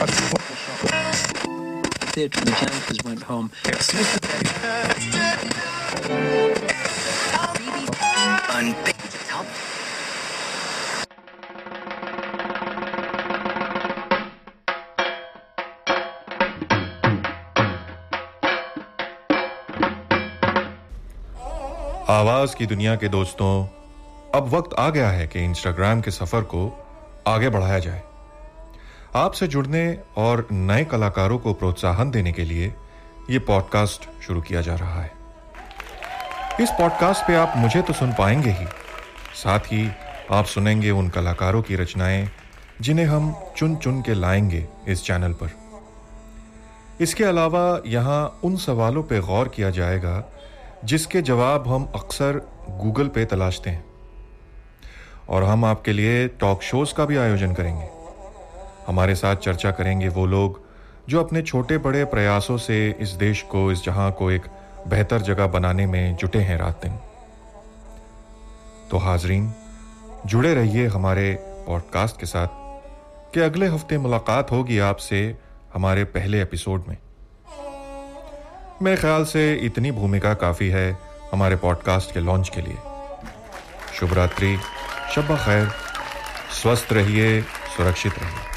The went home. आवाज़ की दुनिया के दोस्तों, अब वक्त आ गया है कि इंस्टाग्राम के सफ़र को आगे बढ़ाया जाए आपसे जुड़ने और नए कलाकारों को प्रोत्साहन देने के लिए ये पॉडकास्ट शुरू किया जा रहा है। इस पॉडकास्ट पे आप मुझे तो सुन पाएँगे ही। साथ ही आप सुनेंगे उन कलाकारों की रचनाएँ जिन्हें हम चुन चुन के लाएँगे इस चैनल पर। इसके अलावा यहाँ उन सवालों पे गौर किया जाएगा जिसके जवाब हम अक्सर गूगल पे तलाशते हैं। और हम आपके लिए टॉक शोज़ का भी आयोजन करेंगे। हमारे साथ चर्चा करेंगे वो लोग जो अपने छोटे बड़े प्रयासों से इस देश को, इस जहाँ को एक बेहतर जगह बनाने में जुटे हैं रात दिन। तो हाजरीन, जुड़े रहिए हमारे पॉडकास्ट के साथ कि अगले हफ़्ते मुलाकात होगी आपसे हमारे पहले एपिसोड में। मेरे ख्याल से इतनी भूमिका काफ़ी है हमारे पॉडकास्ट के लॉन्च के लिए। शुभ रात्रि, शब खैर। स्वस्थ रहिए, सुरक्षित रहिए।